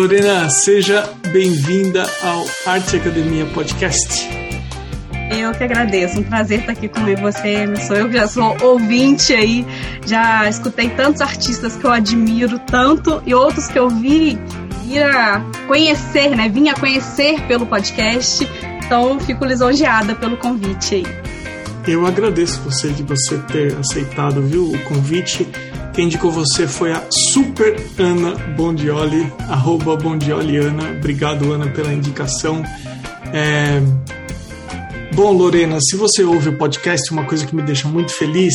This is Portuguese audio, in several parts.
Lorena, seja bem-vinda ao Arte Academia Podcast. Eu que agradeço, um prazer estar aqui com você, sou eu que já sou ouvinte aí, já escutei tantos artistas que eu admiro tanto e outros que eu vi a conhecer, né? Vim a conhecer pelo podcast, então fico lisonjeada pelo convite aí. Eu agradeço você de você ter aceitado, viu, o convite. Quem indicou você foi a Super Ana Bondioli, arroba Bondioliana. Obrigado, Ana, pela indicação. É... Bom, Lorena, se você ouve o podcast, uma coisa que me deixa muito feliz,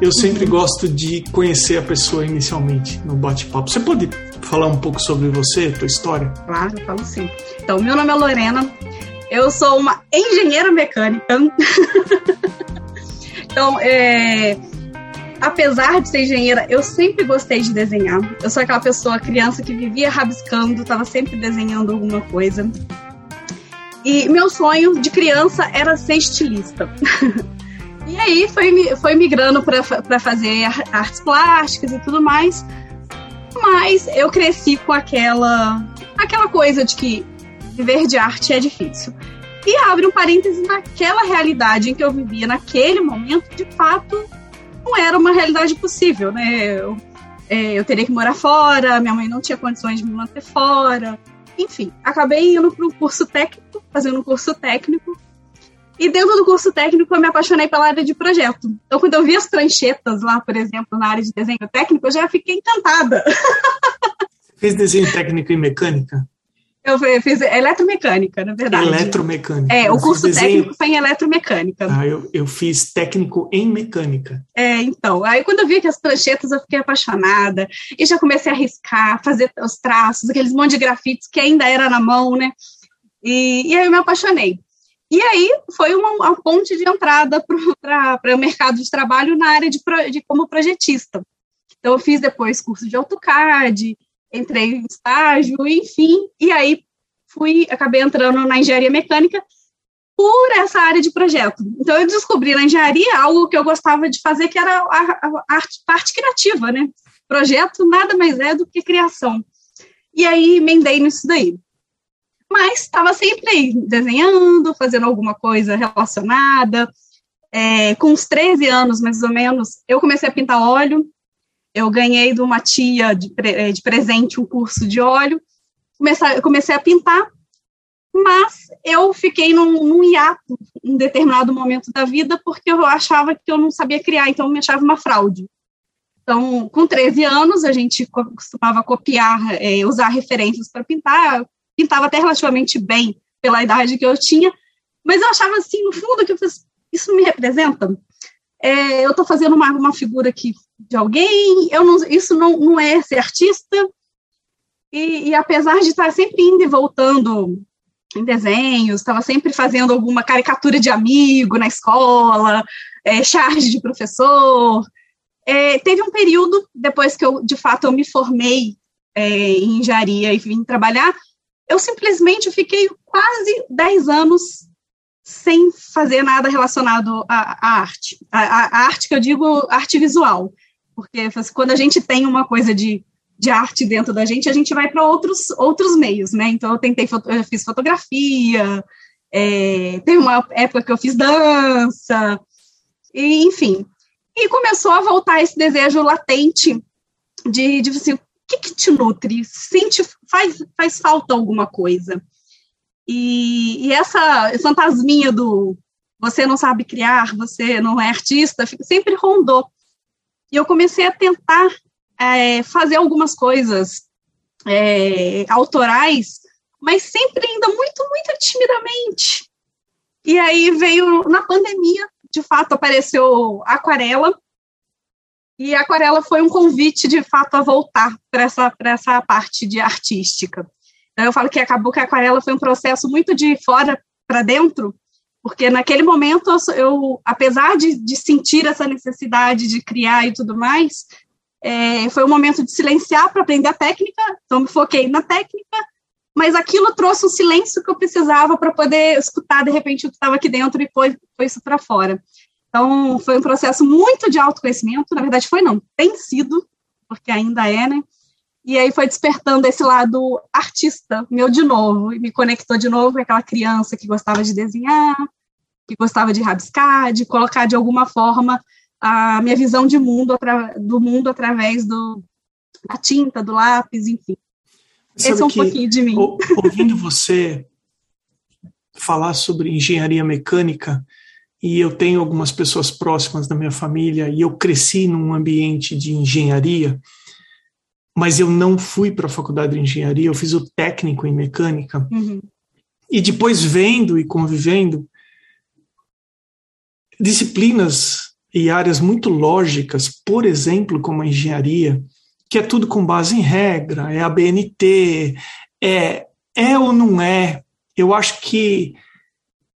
eu sempre gosto de conhecer a pessoa inicialmente no bate-papo. Você pode falar um pouco sobre você, tua história? Claro, falo sim. Então, meu nome é Lorena, eu sou uma engenheira mecânica. então, é, apesar de ser engenheira, eu sempre gostei de desenhar. Eu sou aquela pessoa, criança, que vivia rabiscando, estava sempre desenhando alguma coisa. E meu sonho de criança era ser estilista. e aí foi, foi migrando para fazer artes plásticas e tudo mais. Mas eu cresci com aquela, aquela coisa de que viver de arte é difícil. E abre um parêntese naquela realidade em que eu vivia naquele momento, de fato, não era uma realidade possível, né? Eu, é, eu teria que morar fora, minha mãe não tinha condições de me manter fora. Enfim, acabei indo para um curso técnico, fazendo um curso técnico. E dentro do curso técnico eu me apaixonei pela área de projeto. Então, quando eu vi as pranchetas lá, por exemplo, na área de desenho técnico, eu já fiquei encantada. Fez desenho técnico em mecânica? Eu fiz eletromecânica, na verdade. Eletromecânica. É, eu o curso desenho... técnico foi em eletromecânica. Ah, eu, eu fiz técnico em mecânica. É, então. Aí quando eu vi as pranchetas, eu fiquei apaixonada. E já comecei a riscar, fazer os traços, aqueles monte de grafites que ainda era na mão, né? E, e aí eu me apaixonei. E aí foi uma, uma ponte de entrada para o mercado de trabalho na área de, de como projetista. Então, eu fiz depois curso de AutoCAD, entrei em estágio, enfim, e aí fui, acabei entrando na engenharia mecânica por essa área de projeto. Então eu descobri na engenharia algo que eu gostava de fazer, que era a, a, a parte criativa, né? Projeto nada mais é do que criação. E aí emendei nisso daí. Mas estava sempre aí, desenhando, fazendo alguma coisa relacionada. É, com uns 13 anos, mais ou menos, eu comecei a pintar óleo, eu ganhei de uma tia de, eh, de presente um curso de óleo, comecei, comecei a pintar, mas eu fiquei num, num hiato em determinado momento da vida porque eu achava que eu não sabia criar, então eu me achava uma fraude. Então, com 13 anos, a gente costumava copiar, é, usar referências para pintar, pintava até relativamente bem pela idade que eu tinha, mas eu achava assim, no fundo, que eu fiz, isso me representa? É, eu estou fazendo uma, uma figura aqui de alguém, eu não, isso não, não é ser artista, e, e apesar de estar sempre indo e voltando em desenhos, estava sempre fazendo alguma caricatura de amigo na escola, é, charge de professor. É, teve um período, depois que eu, de fato, eu me formei é, em engenharia e vim trabalhar, eu simplesmente fiquei quase 10 anos sem fazer nada relacionado à, arte. A, a, arte que eu digo, arte visual. Porque quando a gente tem uma coisa de, de arte dentro da gente, a gente vai para outros, outros meios, né? Então, eu tentei, eu fiz fotografia, é, tem uma época que eu fiz dança, e, enfim. E começou a voltar esse desejo latente de, de assim, o que, que te nutre? Sente, faz, faz falta alguma coisa. E, e essa fantasminha do você não sabe criar, você não é artista, sempre rondou. E eu comecei a tentar é, fazer algumas coisas é, autorais, mas sempre ainda muito, muito timidamente. E aí veio, na pandemia, de fato, apareceu aquarela, e a aquarela foi um convite, de fato, a voltar para essa, essa parte de artística. Então, eu falo que acabou que a aquarela foi um processo muito de fora para dentro, porque naquele momento eu, apesar de, de, sentir essa necessidade de criar e tudo mais, é, foi um momento de silenciar para aprender a técnica, então me foquei na técnica, mas aquilo trouxe um silêncio que eu precisava para poder escutar de repente o que estava aqui dentro e foi, foi isso para fora. Então foi um processo muito de autoconhecimento, na verdade foi não, tem sido, porque ainda é, né? E aí foi despertando esse lado artista meu de novo, e me conectou de novo com aquela criança que gostava de desenhar, que gostava de rabiscar, de colocar de alguma forma a minha visão de mundo do mundo através do, da tinta, do lápis, enfim. Sabe Esse é um pouquinho de mim. Ouvindo você falar sobre engenharia mecânica, e eu tenho algumas pessoas próximas da minha família, e eu cresci num ambiente de engenharia, mas eu não fui para a faculdade de engenharia, eu fiz o técnico em mecânica. Uhum. E depois vendo e convivendo, disciplinas e áreas muito lógicas, por exemplo, como a engenharia, que é tudo com base em regra, é a BNT, é, é ou não é. Eu acho que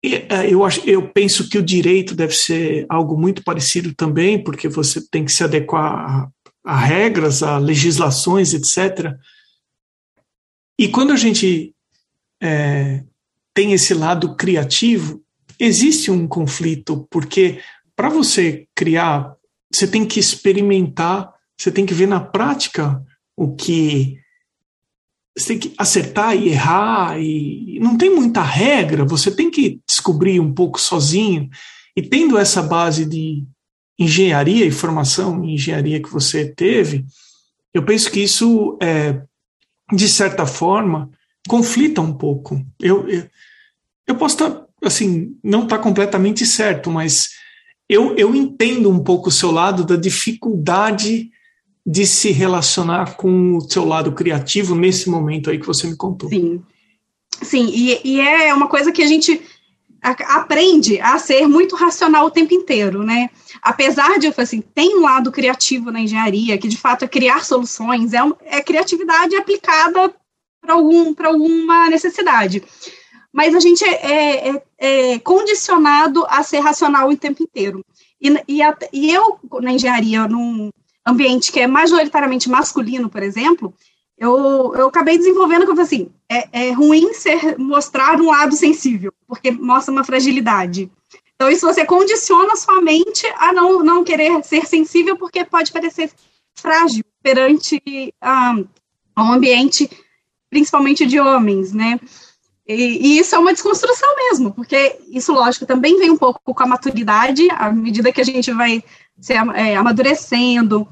é, eu, acho, eu penso que o direito deve ser algo muito parecido também, porque você tem que se adequar a, regras, a legislações, etc. E quando a gente é, tem esse lado criativo, existe um conflito, porque para você criar, você tem que experimentar, você tem que ver na prática o que. Você tem que acertar e errar, e não tem muita regra, você tem que descobrir um pouco sozinho. E tendo essa base de engenharia e formação em engenharia que você teve, eu penso que isso, é, de certa forma, conflita um pouco. Eu, eu, eu posso estar, assim, não estar completamente certo, mas eu, eu entendo um pouco o seu lado da dificuldade de se relacionar com o seu lado criativo nesse momento aí que você me contou. Sim, sim, e, e é uma coisa que a gente aprende a ser muito racional o tempo inteiro, né? Apesar de, assim, tem um lado criativo na engenharia, que de fato é criar soluções, é, é criatividade aplicada para algum, alguma necessidade mas a gente é, é, é condicionado a ser racional o tempo inteiro. E, e, a, e, eu, na engenharia, num ambiente que é majoritariamente masculino, por exemplo, eu, eu acabei desenvolvendo que eu falei assim, é, é ruim ser, mostrar um lado sensível, porque mostra uma fragilidade. Então, isso você condiciona sua mente a não, não querer ser sensível, porque pode parecer frágil perante ah, um ambiente, principalmente de homens, né? E, e, isso é uma desconstrução mesmo, porque isso, lógico, também vem um pouco com a maturidade, à medida que a gente vai se é, amadurecendo,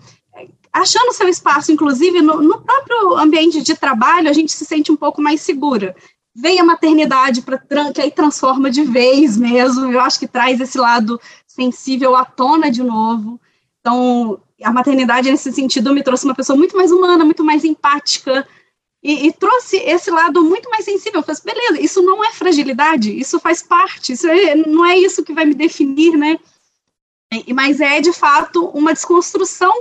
achando seu espaço, inclusive no, no, próprio ambiente de trabalho, a gente se sente um pouco mais segura. Vem a maternidade, pra, que aí transforma de vez mesmo, eu acho que traz esse lado sensível à tona de novo. Então, a maternidade, nesse sentido, me trouxe uma pessoa muito mais humana, muito mais empática, e, e, trouxe esse lado muito mais sensível. Eu falei, assim, beleza, isso não é fragilidade, isso faz parte, isso é, não é isso que vai me definir, né? E, mas é, de fato, uma desconstrução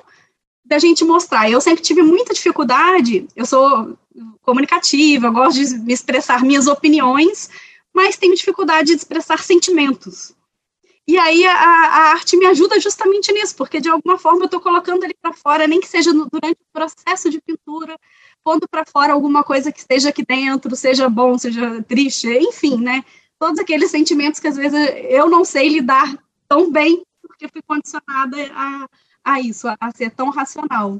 da gente mostrar. Eu sempre tive muita dificuldade, eu sou comunicativa, gosto de me expressar minhas opiniões, mas tenho dificuldade de expressar sentimentos. E aí a, a, arte me ajuda justamente nisso, porque de alguma forma eu estou colocando ali para fora, nem que seja no, durante o processo de pintura, pondo para fora alguma coisa que esteja aqui dentro, seja bom, seja triste, enfim, né? Todos aqueles sentimentos que às vezes eu não sei lidar tão bem, porque fui condicionada a, a isso, a ser tão racional.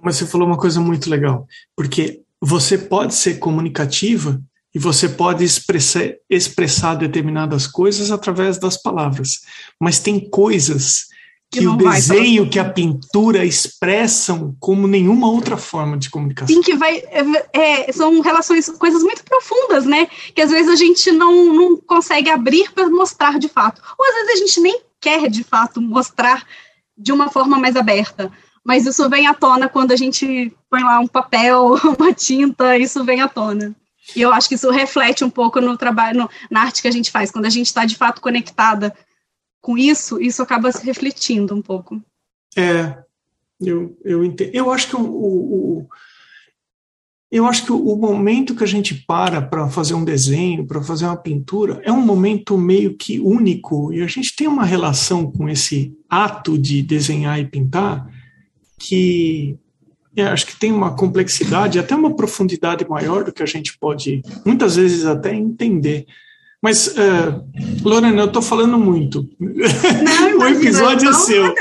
Mas você falou uma coisa muito legal, porque você pode ser comunicativa e você pode expressar, expressar determinadas coisas através das palavras, mas tem coisas que, o desenho, que a pintura expressam como nenhuma outra forma de comunicação. Sim, que vai. É, são relações, coisas muito profundas, né? Que às vezes a gente não, não consegue abrir para mostrar de fato. Ou às vezes a gente nem quer de fato mostrar de uma forma mais aberta. Mas isso vem à tona quando a gente põe lá um papel, uma tinta, isso vem à tona. E eu acho que isso reflete um pouco no trabalho, no, na arte que a gente faz, quando a gente está de fato conectada com isso, isso acaba se refletindo um pouco. É, eu, eu entendo. Eu acho que o, o, eu acho que o momento que a gente para para fazer um desenho, para fazer uma pintura, é um momento meio que único e a gente tem uma relação com esse ato de desenhar e pintar que é, acho que tem uma complexidade, até uma profundidade maior do que a gente pode, muitas vezes, até entender. Mas, uh, Lorena, eu estou falando muito. Não, o episódio é seu.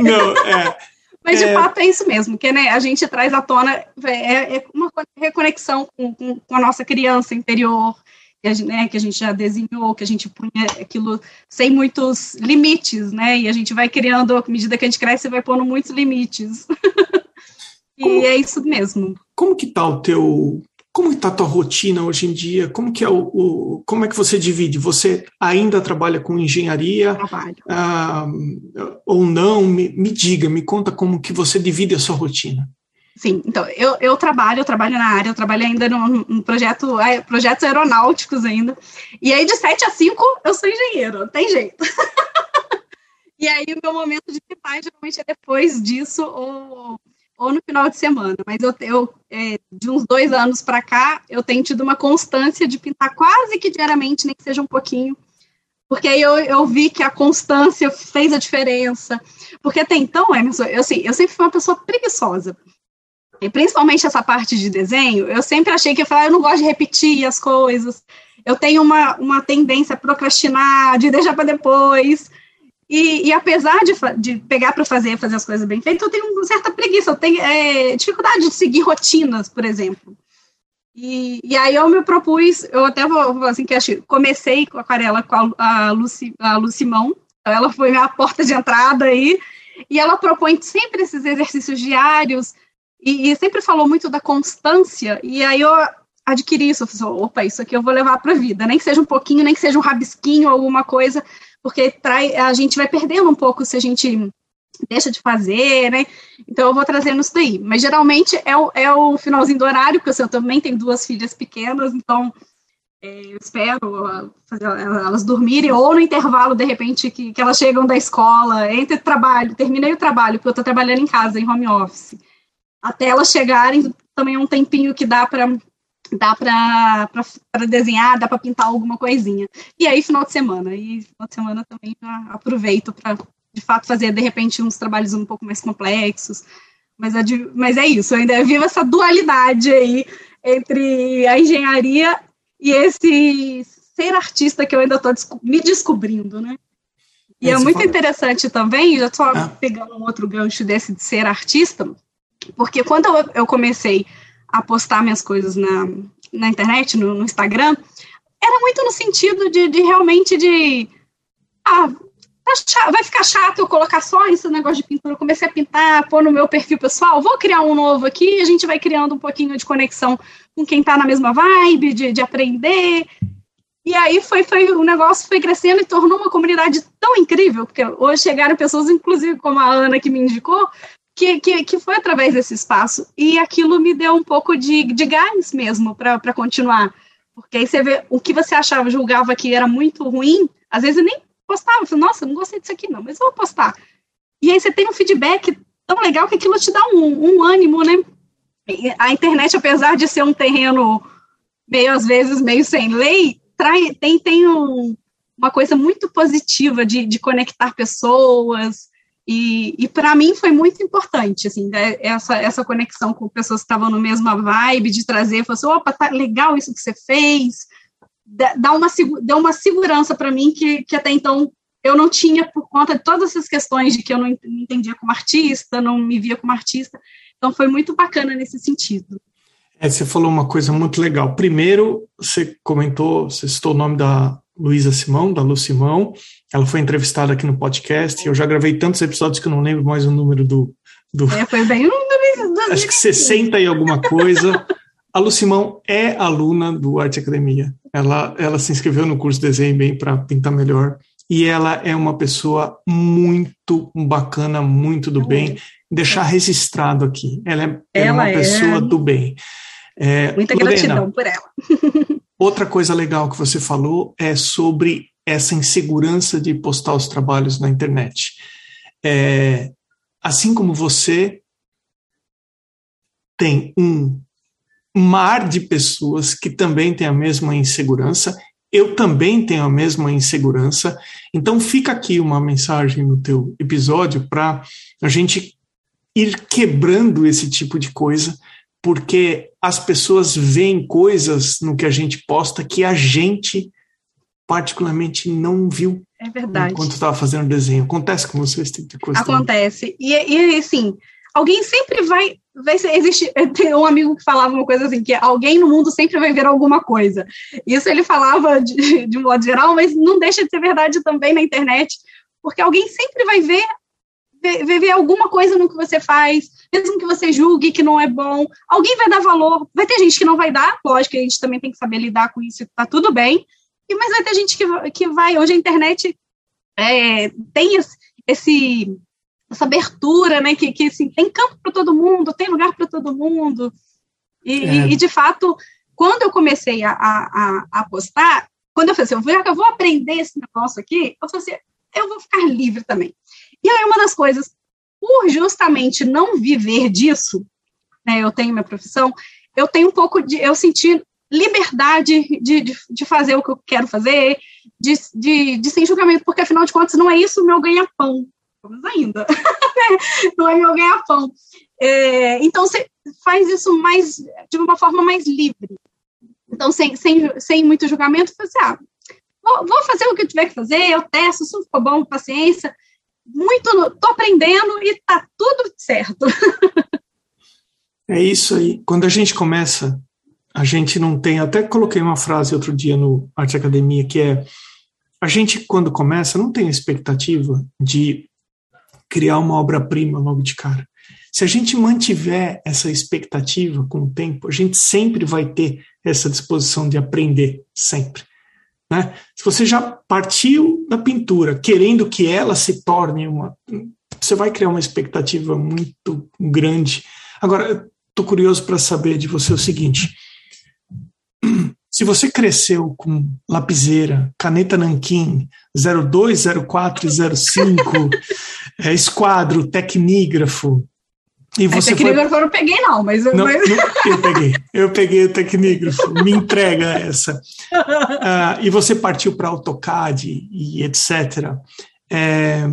Não, é. Mas, de é... fato, é isso mesmo, que né, a gente traz à tona é, é uma reconexão com, com, com, a nossa criança interior, que a, gente, né, que a gente já desenhou, que a gente punha aquilo sem muitos limites, né? E a gente vai criando, à medida que a gente cresce, vai pondo muitos limites. e como, é isso mesmo. Como que tá o teu como está a tua rotina hoje em dia? Como que é o, o, como é que você divide? Você ainda trabalha com engenharia? Trabalho. Ah, ou não? Me, me, diga, me conta como que você divide a sua rotina. Sim, então eu, eu trabalho, eu trabalho na área, eu trabalho ainda no, no projeto, é, projetos aeronáuticos ainda. E aí de 7 a 5 eu sou engenheiro, não tem jeito. e aí o meu momento de paz geralmente é depois disso ou ou no final de semana, mas eu, eu é, de uns dois anos para cá, eu tenho tido uma constância de pintar quase que diariamente, nem que seja um pouquinho, porque aí eu, eu vi que a constância fez a diferença, porque até então, Emerson, eu, assim, eu sempre fui uma pessoa preguiçosa, e principalmente essa parte de desenho, eu sempre achei que eu, falava, eu não gosto de repetir as coisas, eu tenho uma, uma tendência a procrastinar, de deixar para depois, e, e, apesar de, de pegar para fazer, fazer as coisas bem feitas, eu tenho uma certa preguiça, eu tenho é, dificuldade de seguir rotinas, por exemplo. E, e aí eu me propus, eu até vou, vou assim, que comecei com a aquarela com a, a, Luci, a Lucimão, então ela foi minha porta de entrada aí, e ela propõe sempre esses exercícios diários, e, e sempre falou muito da constância, e aí eu adquiri isso, eu falei, assim, opa, isso aqui eu vou levar para a vida, nem que seja um pouquinho, nem que seja um rabisquinho, alguma coisa, porque trai, a gente vai perdendo um pouco se a gente deixa de fazer, né? Então eu vou trazendo isso daí. Mas geralmente é o, é o finalzinho do horário, porque eu também tenho duas filhas pequenas, então é, eu espero fazer elas dormirem, ou no intervalo, de repente, que, que elas chegam da escola, entre trabalho, terminei o trabalho, porque eu estou trabalhando em casa, em home office. Até elas chegarem, também é um tempinho que dá para dá para desenhar, dá para pintar alguma coisinha. E aí, final de semana. E final de semana também aproveito para, de fato, fazer, de repente, uns trabalhos um pouco mais complexos. Mas é, de, mas é isso, eu ainda vivo essa dualidade aí entre a engenharia e esse ser artista que eu ainda estou me descobrindo, né? E é, é muito fala... interessante também, já estou ah. pegando um outro gancho desse de ser artista, porque quando eu, eu comecei a postar minhas coisas na, na internet, no, no Instagram, era muito no sentido de, de realmente de. Ah, tá vai ficar chato eu colocar só esse negócio de pintura. Eu comecei a pintar, pôr no meu perfil pessoal, vou criar um novo aqui, a gente vai criando um pouquinho de conexão com quem tá na mesma vibe, de, de aprender. E aí foi, foi, o negócio foi crescendo e tornou uma comunidade tão incrível, porque hoje chegaram pessoas, inclusive como a Ana que me indicou, que, que, que foi através desse espaço. E aquilo me deu um pouco de, de gás mesmo para continuar. Porque aí você vê o que você achava, julgava que era muito ruim, às vezes eu nem postava, eu falei, nossa, não gostei disso aqui não, mas vou postar. E aí você tem um feedback tão legal que aquilo te dá um, um ânimo, né? A internet, apesar de ser um terreno meio, às vezes, meio sem lei, trai, tem, tem um, uma coisa muito positiva de, de conectar pessoas, e, e para mim foi muito importante, assim, né, essa, essa conexão com pessoas que estavam no mesma vibe, de trazer, falar assim, opa, tá legal isso que você fez, dá uma, deu uma segurança para mim que, que até então eu não tinha por conta de todas essas questões de que eu não entendia como artista, não me via como artista, então foi muito bacana nesse sentido. É, você falou uma coisa muito legal. Primeiro, você comentou, você citou o nome da Luísa Simão, da Lu Simão. Ela foi entrevistada aqui no podcast. Eu já gravei tantos episódios que eu não lembro mais o número do. do é, foi bem um do, Acho que 60 e alguma coisa. A Lu Simão é aluna do Arte Academia. Ela, ela se inscreveu no curso de desenho bem para pintar melhor. E ela é uma pessoa muito bacana, muito do bem. Deixar registrado aqui. Ela é, ela é uma é... pessoa do bem. É, Muita Lorena, gratidão por ela. Outra coisa legal que você falou é sobre essa insegurança de postar os trabalhos na internet. É, assim como você tem um mar de pessoas que também têm a mesma insegurança, eu também tenho a mesma insegurança. Então fica aqui uma mensagem no teu episódio para a gente ir quebrando esse tipo de coisa porque as pessoas veem coisas no que a gente posta que a gente particularmente não viu. É verdade. Enquanto estava fazendo o desenho. Acontece com você esse tipo de coisa? Acontece. E, e assim, alguém sempre vai, vai ser, existe, tem um amigo que falava uma coisa assim, que alguém no mundo sempre vai ver alguma coisa. Isso ele falava de, de modo geral, mas não deixa de ser verdade também na internet, porque alguém sempre vai ver, ver, ver alguma coisa no que você faz, mesmo que você julgue que não é bom, alguém vai dar valor, vai ter gente que não vai dar, lógico que a gente também tem que saber lidar com isso, tá tudo bem, mas vai ter gente que, que vai, hoje a internet é, tem esse, esse essa abertura, né? Que, que assim, tem campo para todo mundo, tem lugar para todo mundo. E, é. e, de fato, quando eu comecei a, a, a apostar, quando eu falei assim, eu vou aprender esse negócio aqui, eu falei assim, eu vou ficar livre também. E aí, uma das coisas, por justamente não viver disso, né, eu tenho minha profissão, eu tenho um pouco de, eu senti liberdade de, de, de fazer o que eu quero fazer, de, de, de sem julgamento, porque afinal de contas não é isso o meu ganha-pão, ainda, não é meu ganha-pão. É, então, você faz isso mais, de uma forma mais livre. Então, sem, sem, sem muito julgamento, você, ah, vou, vou, fazer o que eu tiver que fazer, eu testo, se ficou bom, paciência, muito, tô aprendendo e tá tudo certo. é isso aí. Quando a gente começa, a gente não tem, até coloquei uma frase outro dia no Arte Academia, que é, a gente, quando começa, não tem a expectativa de criar uma obra-prima logo de cara. Se a gente mantiver essa expectativa com o tempo, a gente sempre vai ter essa disposição de aprender, sempre. Né? Se você já partiu da pintura querendo que ela se torne uma. Você vai criar uma expectativa muito grande. Agora, estou curioso para saber de você o seguinte: se você cresceu com lapiseira, caneta nanquim 02, 04 e 05, é, esquadro, tecnígrafo, e é, você é, tecnígrafo foi... eu não peguei, não, mas, não, mas... Não, eu peguei, eu peguei o tecnígrafo, me entrega essa. Uh, e você partiu para AutoCAD e etc. É,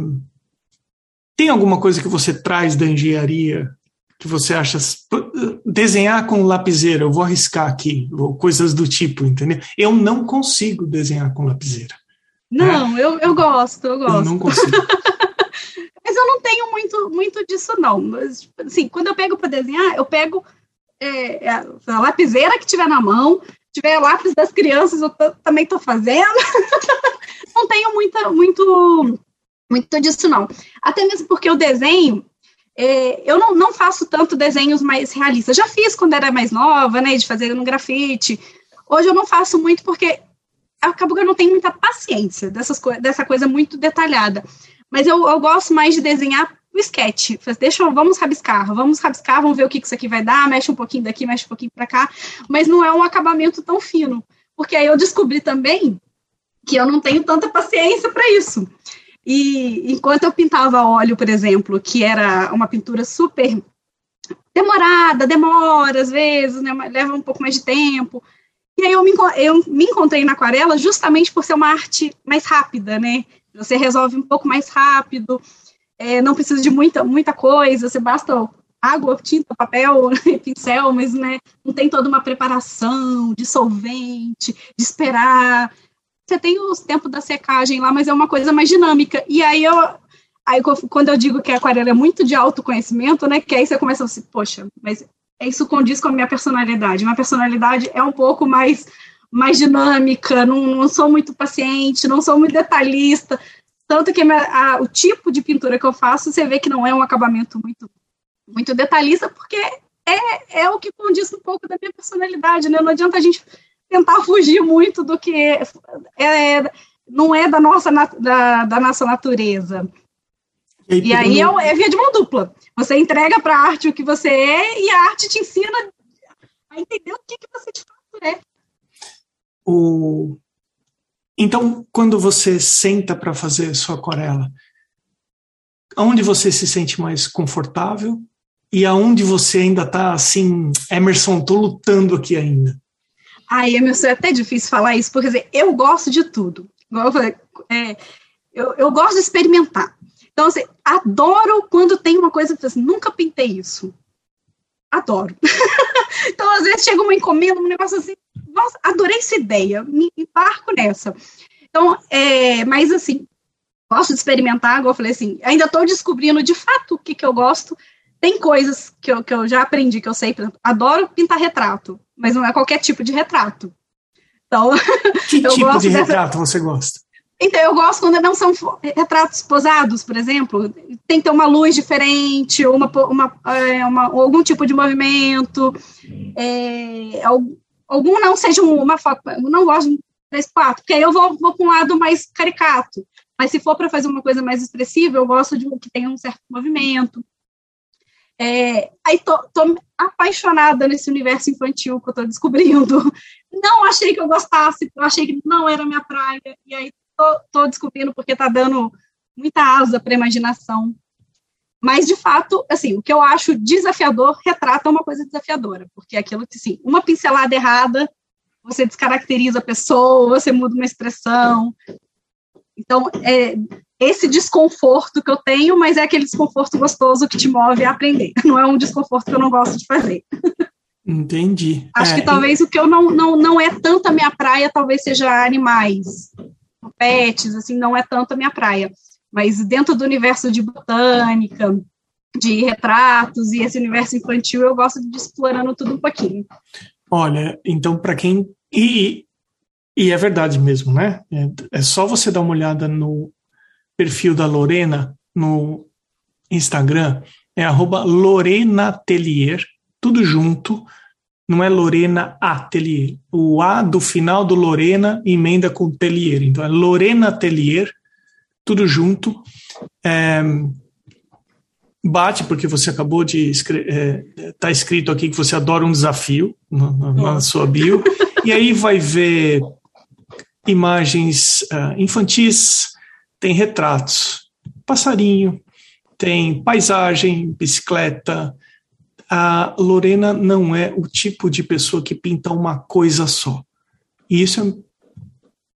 tem alguma coisa que você traz da engenharia que você acha desenhar com lapiseira, eu vou arriscar aqui, ou coisas do tipo, entendeu? Eu não consigo desenhar com lapiseira. Não, é? eu, eu gosto, eu gosto. Eu não consigo. Mas eu não tenho muito, muito disso, não. Mas, assim, quando eu pego para desenhar, eu pego é, a lapiseira que tiver na mão, tiver lápis das crianças, eu também estou fazendo. não tenho muita, muito, muito disso, não. Até mesmo porque o desenho, é, eu não, não faço tanto desenhos mais realistas. Já fiz quando era mais nova, né, de fazer no grafite. Hoje eu não faço muito porque acabo que eu não tenho muita paciência dessas co dessa coisa muito detalhada. Mas eu, eu gosto mais de desenhar o sketch. Deixa, vamos rabiscar, vamos rabiscar, vamos ver o que isso aqui vai dar, mexe um pouquinho daqui, mexe um pouquinho para cá, mas não é um acabamento tão fino. Porque aí eu descobri também que eu não tenho tanta paciência para isso. E enquanto eu pintava óleo, por exemplo, que era uma pintura super demorada, demora às vezes, né, leva um pouco mais de tempo. E aí eu me, eu me encontrei na aquarela justamente por ser uma arte mais rápida, né? Você resolve um pouco mais rápido, é, não precisa de muita, muita coisa, você basta água, tinta, papel, pincel, mas né, não tem toda uma preparação de solvente, de esperar você tem os tempos da secagem lá, mas é uma coisa mais dinâmica. E aí eu aí quando eu digo que a aquarela é muito de autoconhecimento, né? Que aí você começa a assim, poxa, mas isso condiz com a minha personalidade. Minha personalidade é um pouco mais mais dinâmica, não, não sou muito paciente, não sou muito detalhista. Tanto que a, o tipo de pintura que eu faço, você vê que não é um acabamento muito, muito detalhista, porque é, é o que condiz um pouco da minha personalidade, né? Não adianta a gente tentar fugir muito do que é, é, não é da nossa, da, da nossa natureza. E aí, e aí é, é, via de mão dupla. Você entrega para a arte o que você é e a arte te ensina a entender o que, que você de fato é. O... Então, quando você senta para fazer sua aquarela, aonde você se sente mais confortável e aonde você ainda está assim, Emerson, estou lutando aqui ainda? Ai, Emerson, é até difícil falar isso, porque dizer, eu gosto de tudo. Eu, é, eu, eu, gosto de experimentar. Então, assim, adoro quando tem uma coisa que assim, nunca pintei isso. Adoro. então, às vezes, chega uma encomenda, um negócio assim, nossa, adorei essa ideia, me embarco nessa. Então, é, mas assim, gosto de experimentar, igual eu falei assim, ainda estou descobrindo de fato o que, que eu gosto. Tem coisas que eu, que eu já aprendi, que eu sei, por exemplo, adoro pintar retrato, mas não é qualquer tipo de retrato. Então, que tipo de retrato você gosta? Então, eu gosto quando não são retratos posados, por exemplo. Tem que ter uma luz diferente, uma, uma, é, uma algum tipo de movimento. É, algum não seja uma foto. Não gosto de 3, 4, porque aí eu vou, vou para um lado mais caricato. Mas se for para fazer uma coisa mais expressiva, eu gosto de que tenha um certo movimento. É, aí tô, tô, apaixonada nesse universo infantil que eu tô descobrindo. Não achei que eu gostasse, achei que não era minha praia, e aí tô, tô descobrindo porque tá dando muita asa para imaginação. Mas, de fato, assim, o que eu acho desafiador retrata uma coisa desafiadora, porque é aquilo que, assim, uma pincelada errada, você descaracteriza a pessoa, você muda uma expressão. Então, é esse desconforto que eu tenho, mas é aquele desconforto gostoso que te move a aprender. Não é um desconforto que eu não gosto de fazer. Entendi. Acho é, que talvez o que eu não, não, não é tanto a minha praia, talvez seja animais, pets, assim, não é tanto a minha praia. Mas dentro do universo de botânica, de retratos e esse universo infantil, eu gosto de ir explorando tudo um pouquinho. Olha, então para quem e, e é verdade mesmo, né? É, é só você dar uma olhada no perfil da Lorena no Instagram, é arroba Lorena Atelier, tudo junto, não é Lorena Atelier. O A do final do Lorena emenda com Telier. Então é Lorena Atelier, tudo junto. É, bate, porque você acabou de escrever, é, tá escrito aqui que você adora um desafio na, na, na sua bio. e aí vai ver imagens uh, infantis, tem retratos, passarinho, tem paisagem, bicicleta, a Lorena não é o tipo de pessoa que pinta uma coisa só. E isso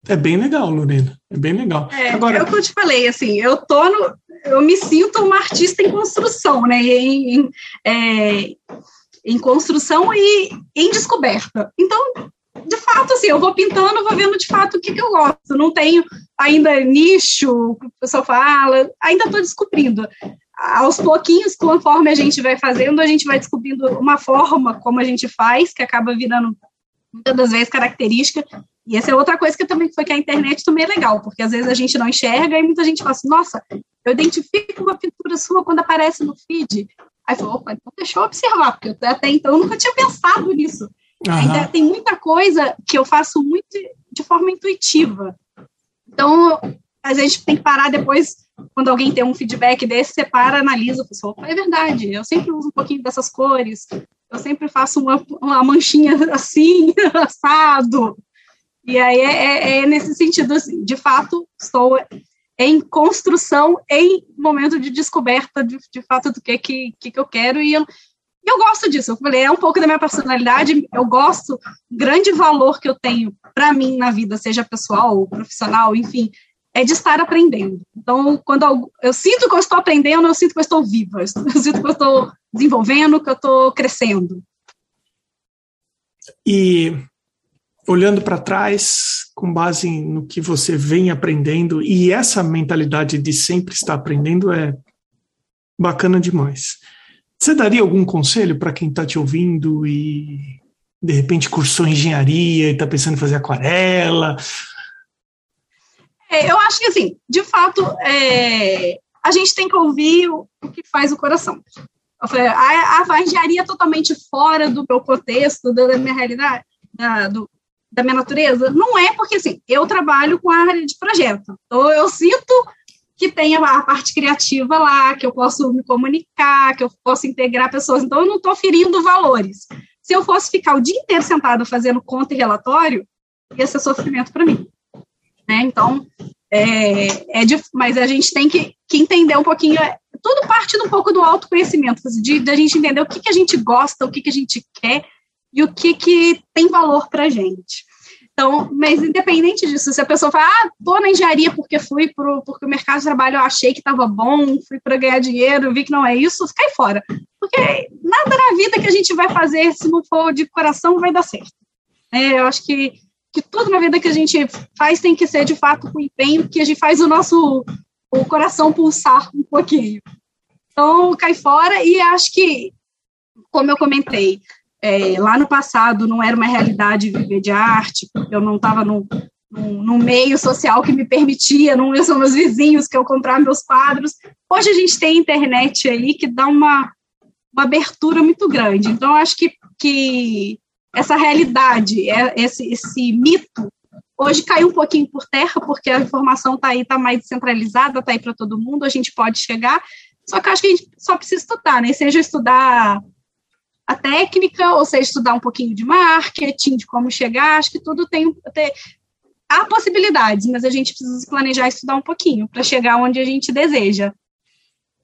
é, é bem legal, Lorena. É bem legal. É, Agora, é o que eu te falei, assim, eu tô no, eu me sinto uma artista em construção, né? Em, em, é, em construção e em descoberta. Então, de fato, assim, eu vou pintando, vou vendo de fato o que, que eu gosto. Não tenho ainda nicho, o pessoal fala, ainda estou descobrindo aos pouquinhos, conforme a gente vai fazendo, a gente vai descobrindo uma forma como a gente faz, que acaba virando muitas das vezes característica. E essa é outra coisa que também foi que a internet também é legal, porque às vezes a gente não enxerga e muita gente fala assim, nossa, eu identifico uma pintura sua quando aparece no feed. Aí falou, opa, então deixa eu observar, porque eu até então nunca tinha pensado nisso. Uhum. Ainda tem muita coisa que eu faço muito de forma intuitiva. Então, a gente tem que parar depois quando alguém tem um feedback desse, você para, analisa, a pessoa, é verdade, eu sempre uso um pouquinho dessas cores, eu sempre faço uma, uma manchinha assim, assado. E aí é, é, é, nesse sentido, assim, de fato, estou em construção, em momento de descoberta de, de fato do que, que, que eu quero, e eu, eu gosto disso. Eu falei, é um pouco da minha personalidade. Eu gosto, grande valor que eu tenho para mim na vida, seja pessoal ou profissional, enfim, é de estar aprendendo. Então, quando eu, eu, sinto que eu estou aprendendo, eu sinto que eu estou viva, eu, sinto que eu estou desenvolvendo, que eu estou crescendo. E olhando para trás, com base no que você vem aprendendo, e essa mentalidade de sempre estar aprendendo é bacana demais. Você daria algum conselho para quem está te ouvindo e de repente cursou engenharia e está pensando em fazer aquarela é, eu acho que, assim, de fato, é, a gente tem que ouvir o, que faz o coração. Falei, a, a, engenharia é totalmente fora do meu contexto, da, minha realidade, da, do, da minha natureza. Não é porque, assim, eu trabalho com a área de projeto. Então, eu sinto que tem a parte criativa lá, que eu posso me comunicar, que eu posso integrar pessoas. Então, eu não estou ferindo valores. Se eu fosse ficar o dia inteiro sentado fazendo conta e relatório, ia ser sofrimento para mim né? Então, é, é de, mas a gente tem que, que entender um pouquinho, é, tudo parte um pouco do autoconhecimento, de, de a gente entender o que, que a gente gosta, o que, que a gente quer e o que, que tem valor para a gente. Então, mas independente disso, se a pessoa fala, ah, tô na engenharia porque fui pro, porque o mercado de trabalho eu achei que estava bom, fui para ganhar dinheiro, vi que não é isso, cai fora. Porque nada na vida que a gente vai fazer, se não for de coração, vai dar certo. É, eu acho que que tudo na vida que a gente faz tem que ser de fato com empenho, que a gente faz o nosso o coração pulsar um pouquinho. Então, cai fora e acho que, como eu comentei, é, lá no passado não era uma realidade viver de arte, eu não estava no, no, no, meio social que me permitia, não são meus vizinhos que eu comprar meus quadros. Hoje a gente tem internet aí que dá uma, uma abertura muito grande. Então, acho que, que essa realidade, é, esse, esse mito, hoje caiu um pouquinho por terra, porque a informação está aí, está mais descentralizada, está aí para todo mundo, a gente pode chegar, só que acho que a gente só precisa estudar, né? Seja estudar a técnica, ou seja, estudar um pouquinho de marketing, de como chegar, acho que tudo tem, tem há possibilidades, mas a gente precisa se planejar e estudar um pouquinho para chegar onde a gente deseja.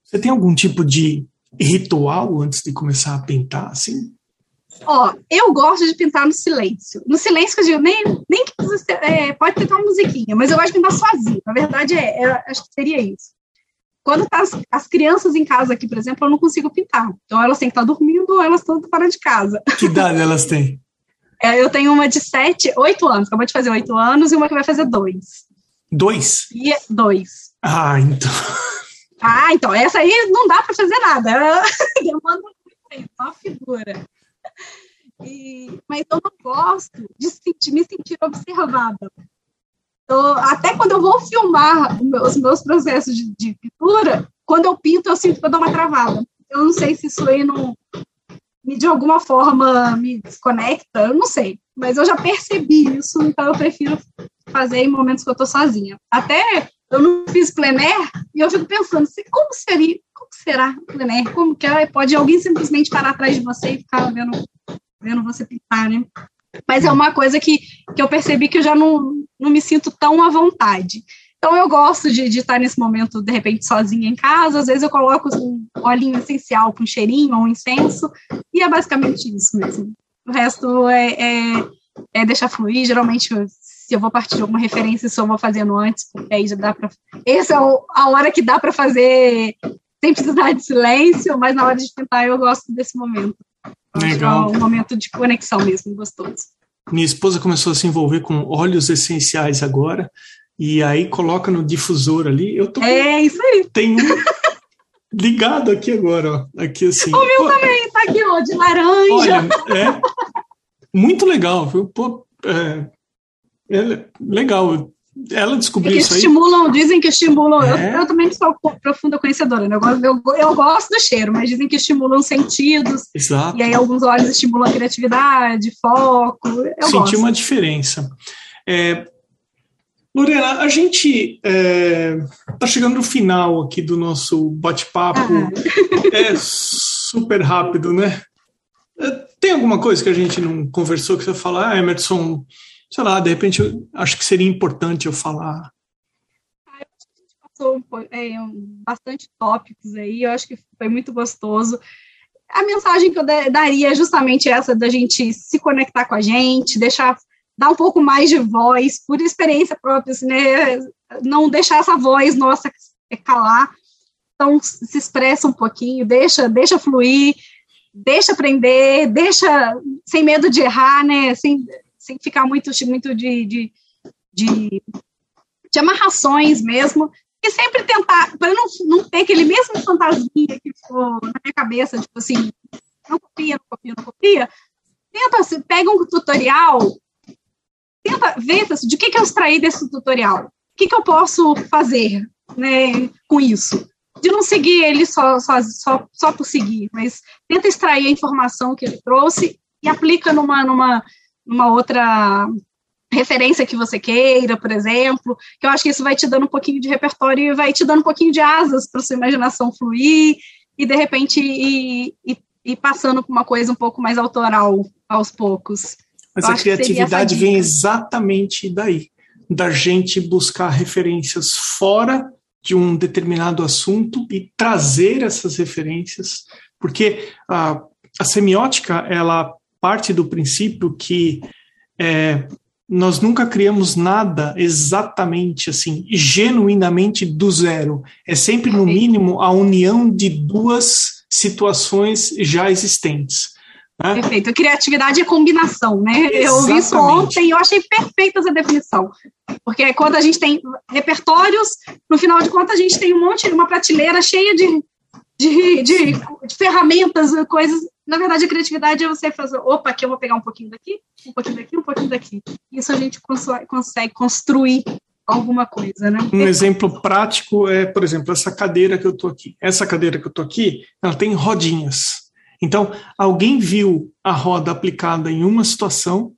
Você tem algum tipo de ritual antes de começar a pintar, assim? Ó, eu gosto de pintar no silêncio. No silêncio, que eu digo, nem, nem que é, pode pintar uma musiquinha, mas eu gosto de pintar sozinho. Na verdade, é, é acho que seria isso. Quando tá as, as, crianças em casa aqui, por exemplo, eu não consigo pintar. Então elas têm que estar dormindo ou elas estão fora de casa. Que idade elas têm? É, eu tenho uma de sete, oito anos, acabou de fazer oito anos, e uma que vai fazer dois. Dois? E dois. Ah, então. Ah, então, essa aí não dá para fazer nada. Demanda muito tempo, uma figura. E, mas eu não gosto de sentir, me sentir observada. Até quando eu vou filmar os meus processos de, de, pintura, quando eu pinto, eu sinto que eu dou uma travada. Eu não sei se isso aí não, me, de alguma forma me desconecta, eu não sei. Mas eu já percebi isso, então eu prefiro fazer em momentos que eu estou sozinha. Até eu não fiz plein air, e eu fico pensando, como seria, como será plein air? Como que é? Pode alguém simplesmente parar atrás de você e ficar vendo, vendo você pintar, né? Mas é uma coisa que, que eu percebi que eu já não, não me sinto tão à vontade. Então eu gosto de, de estar nesse momento, de repente, sozinha em casa. Às vezes eu coloco um olhinho essencial com um cheirinho ou um incenso, e é basicamente isso mesmo. O resto é, é, é deixar fluir. Geralmente, se eu vou partir de alguma referência, isso eu vou fazendo antes, porque aí já dá para. Essa é a hora que dá para fazer sem precisar de silêncio, mas na hora de pintar eu gosto desse momento. Legal. É um momento de conexão mesmo, gostoso. Minha esposa começou a se envolver com óleos essenciais agora, e aí coloca no difusor ali. Eu tô É isso aí. Tem um ligado aqui agora, ó. Aqui assim. O meu pô, também, tá aqui, ó, de laranja. Olha, é muito legal, viu? Pô, é, é legal. Ela descobriu isso aí. estimulam, dizem que estimulam. É. Eu, eu, também sou profunda conhecedora, né? Eu, eu, eu, gosto do cheiro, mas dizem que estimulam sentidos. Exato. E aí alguns óleos estimulam a criatividade, foco. Eu Senti gosto. uma diferença. É, Lorena, a gente está é, tá chegando no final aqui do nosso bate-papo. Ah. É super rápido, né? É, tem alguma coisa que a gente não conversou que você fala, ah, Emerson, sei lá, de repente eu acho que seria importante eu falar. Ah, a gente passou é, bastante tópicos aí, eu acho que foi muito gostoso. A mensagem que eu daria é justamente essa da gente se conectar com a gente, deixar dar um pouco mais de voz, por experiência própria, assim, né? não deixar essa voz nossa calar. Então, se expressa um pouquinho, deixa, deixa fluir, deixa aprender, deixa sem medo de errar, né? Sem ficar muito, muito de, de, de, de amarrações mesmo. E sempre tentar, para não, não ter aquele mesmo fantasminha que ficou na minha cabeça, tipo assim, não copia, não copia, não copia. Tenta, assim, pega um tutorial tenta ver de que, que eu extraí desse tutorial. O que, que eu posso fazer né, com isso? De não seguir ele só, só, só, só por seguir, mas tenta extrair a informação que ele trouxe e aplica numa, numa, numa outra referência que você queira, por exemplo, que eu acho que isso vai te dando um pouquinho de repertório e vai te dando um pouquinho de asas para sua imaginação fluir e de repente ir, ir, ir passando para uma coisa um pouco mais autoral aos poucos. Mas a criatividade vem exatamente daí, da gente buscar referências fora de um determinado assunto e trazer essas referências, porque a, a semiótica ela parte do princípio que é, nós nunca criamos nada exatamente assim, genuinamente do zero. É sempre, no mínimo, a união de duas situações já existentes. Perfeito. Criatividade é combinação, né? Exatamente. Eu vi isso ontem e eu achei perfeita essa definição. Porque quando a gente tem repertórios, no final de contas a gente tem um monte, uma prateleira cheia de, de, de, de ferramentas, coisas. Na verdade, a criatividade é você fazer, opa, aqui eu vou pegar um pouquinho daqui, um pouquinho daqui, um pouquinho daqui. Isso a gente consegue construir alguma coisa, né? Um exemplo prático é, por exemplo, essa cadeira que eu estou aqui. Essa cadeira que eu estou aqui, ela tem rodinhas. Então, alguém viu a roda aplicada em uma situação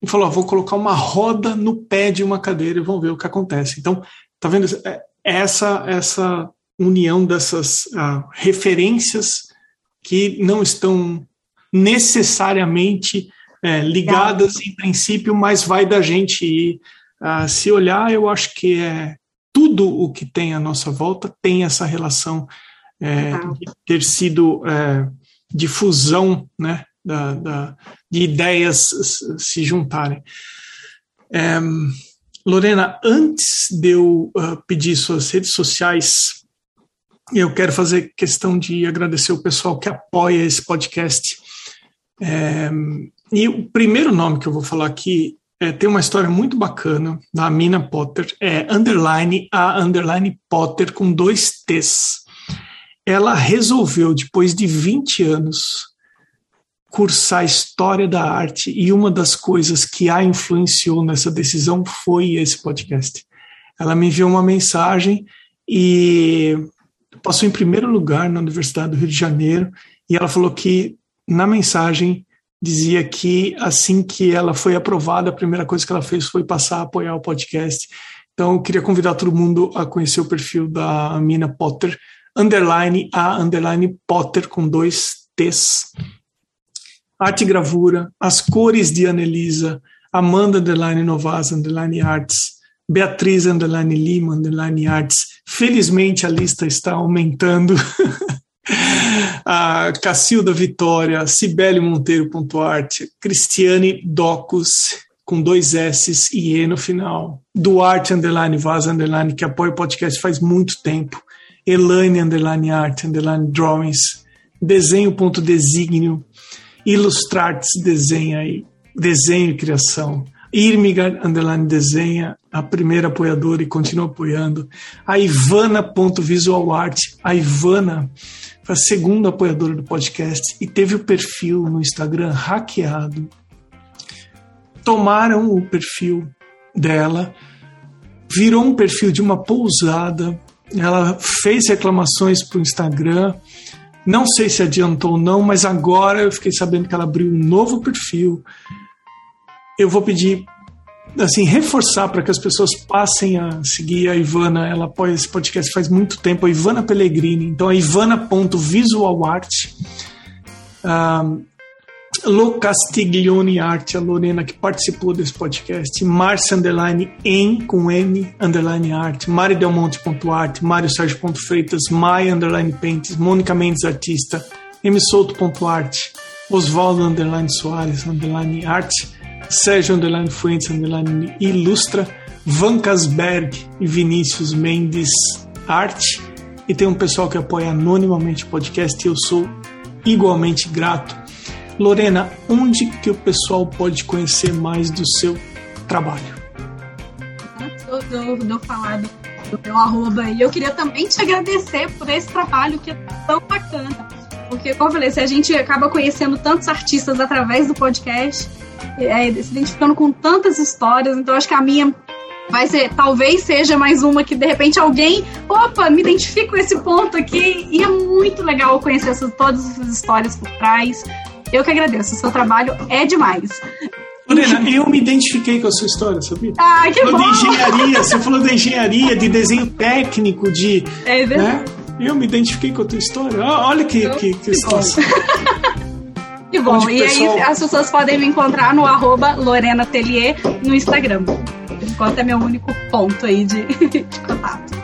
e falou: vou colocar uma roda no pé de uma cadeira e vamos ver o que acontece. Então, tá vendo é, essa essa união dessas uh, referências que não estão necessariamente é, ligadas em princípio, mas vai da gente ir. Uh, se olhar, eu acho que é tudo o que tem à nossa volta tem essa relação é, de ter sido é, de fusão né, da, da, de ideias se juntarem. É, Lorena, antes de eu uh, pedir suas redes sociais, eu quero fazer questão de agradecer o pessoal que apoia esse podcast. É, e o primeiro nome que eu vou falar aqui é, tem uma história muito bacana da Mina Potter, é underline a underline Potter com dois T's ela resolveu, depois de 20 anos, cursar História da Arte e uma das coisas que a influenciou nessa decisão foi esse podcast. Ela me enviou uma mensagem e passou em primeiro lugar na Universidade do Rio de Janeiro e ela falou que na mensagem dizia que assim que ela foi aprovada, a primeira coisa que ela fez foi passar a apoiar o podcast. Então, eu queria convidar todo mundo a conhecer o perfil da Mina Potter underline a underline Potter com dois T's. Arte e gravura, as cores de Anelisa, Amanda underline Novas underline Arts, Beatriz underline Lima underline Arts. Felizmente a lista está aumentando. a Cacilda Vitória, Cibele Monteiro.art, Cristiane Docus, com dois S e E no final. Duarte Underline Vaz Underline, que apoia o podcast faz muito tempo. Elaine underline art underline drawings, desenho.designio, ilustrartes desenha aí, desenho e criação. Irmiga underline desenha, a primeira apoiadora e continua apoiando. A Ivana.visualart, a Ivana foi a segunda apoiadora do podcast e teve o perfil no Instagram hackeado. Tomaram o perfil dela, virou um perfil de uma pousada ela fez reclamações para o Instagram. Não sei se adiantou ou não, mas agora eu fiquei sabendo que ela abriu um novo perfil. Eu vou pedir, assim, reforçar para que as pessoas passem a seguir a Ivana. Ela apoia esse podcast faz muito tempo, a Ivana Pellegrini. Então, a ivana.visualart. Um, Lu Castiglione Arte, a Lorena que participou desse podcast, Márcia Underline em com M Underline Arte, Mari Delmonte.art, Mário Sérgio.freitas, Maia Underline Pentes, Mônica Mendes Artista, M Souto.art, Oswaldo Underline Soares Underline Arte, Sérgio Underline Fuentes Underline Ilustra, Van Casberg e Vinícius Mendes Arte. E tem um pessoal que apoia anonimamente o podcast e eu sou igualmente grato Lorena, onde que o pessoal pode conhecer mais do seu trabalho? Antes do, do falar do, do meu arroba e eu queria também te agradecer por esse trabalho que é tão bacana. Porque, como eu falei, se a gente acaba conhecendo tantos artistas através do podcast, é, se identificando com tantas histórias, então acho que a minha vai ser, talvez seja mais uma que de repente alguém, opa, me identifico com esse ponto aqui, e é muito legal conhecer essas, todas essas histórias por trás, eu que agradeço, o seu trabalho é demais. Lorena, eu me identifiquei com a sua história, sabia? Ah, que falou bom! de engenharia, você falou da engenharia, de desenho técnico, de. É verdade. Né? Eu me identifiquei com a tua história. Olha que, que, que situação. Que bom. e pessoal... aí as pessoas podem me encontrar no arroba Lorena Telier no Instagram. Enquanto é meu único ponto aí de, de contato.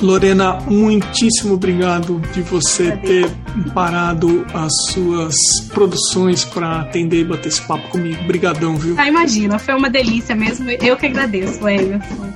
Lorena, muitíssimo obrigado de você ter parado as suas produções para atender e bater esse papo comigo. Obrigadão, viu? Ah, imagina, foi uma delícia mesmo. Eu que agradeço, Emerson.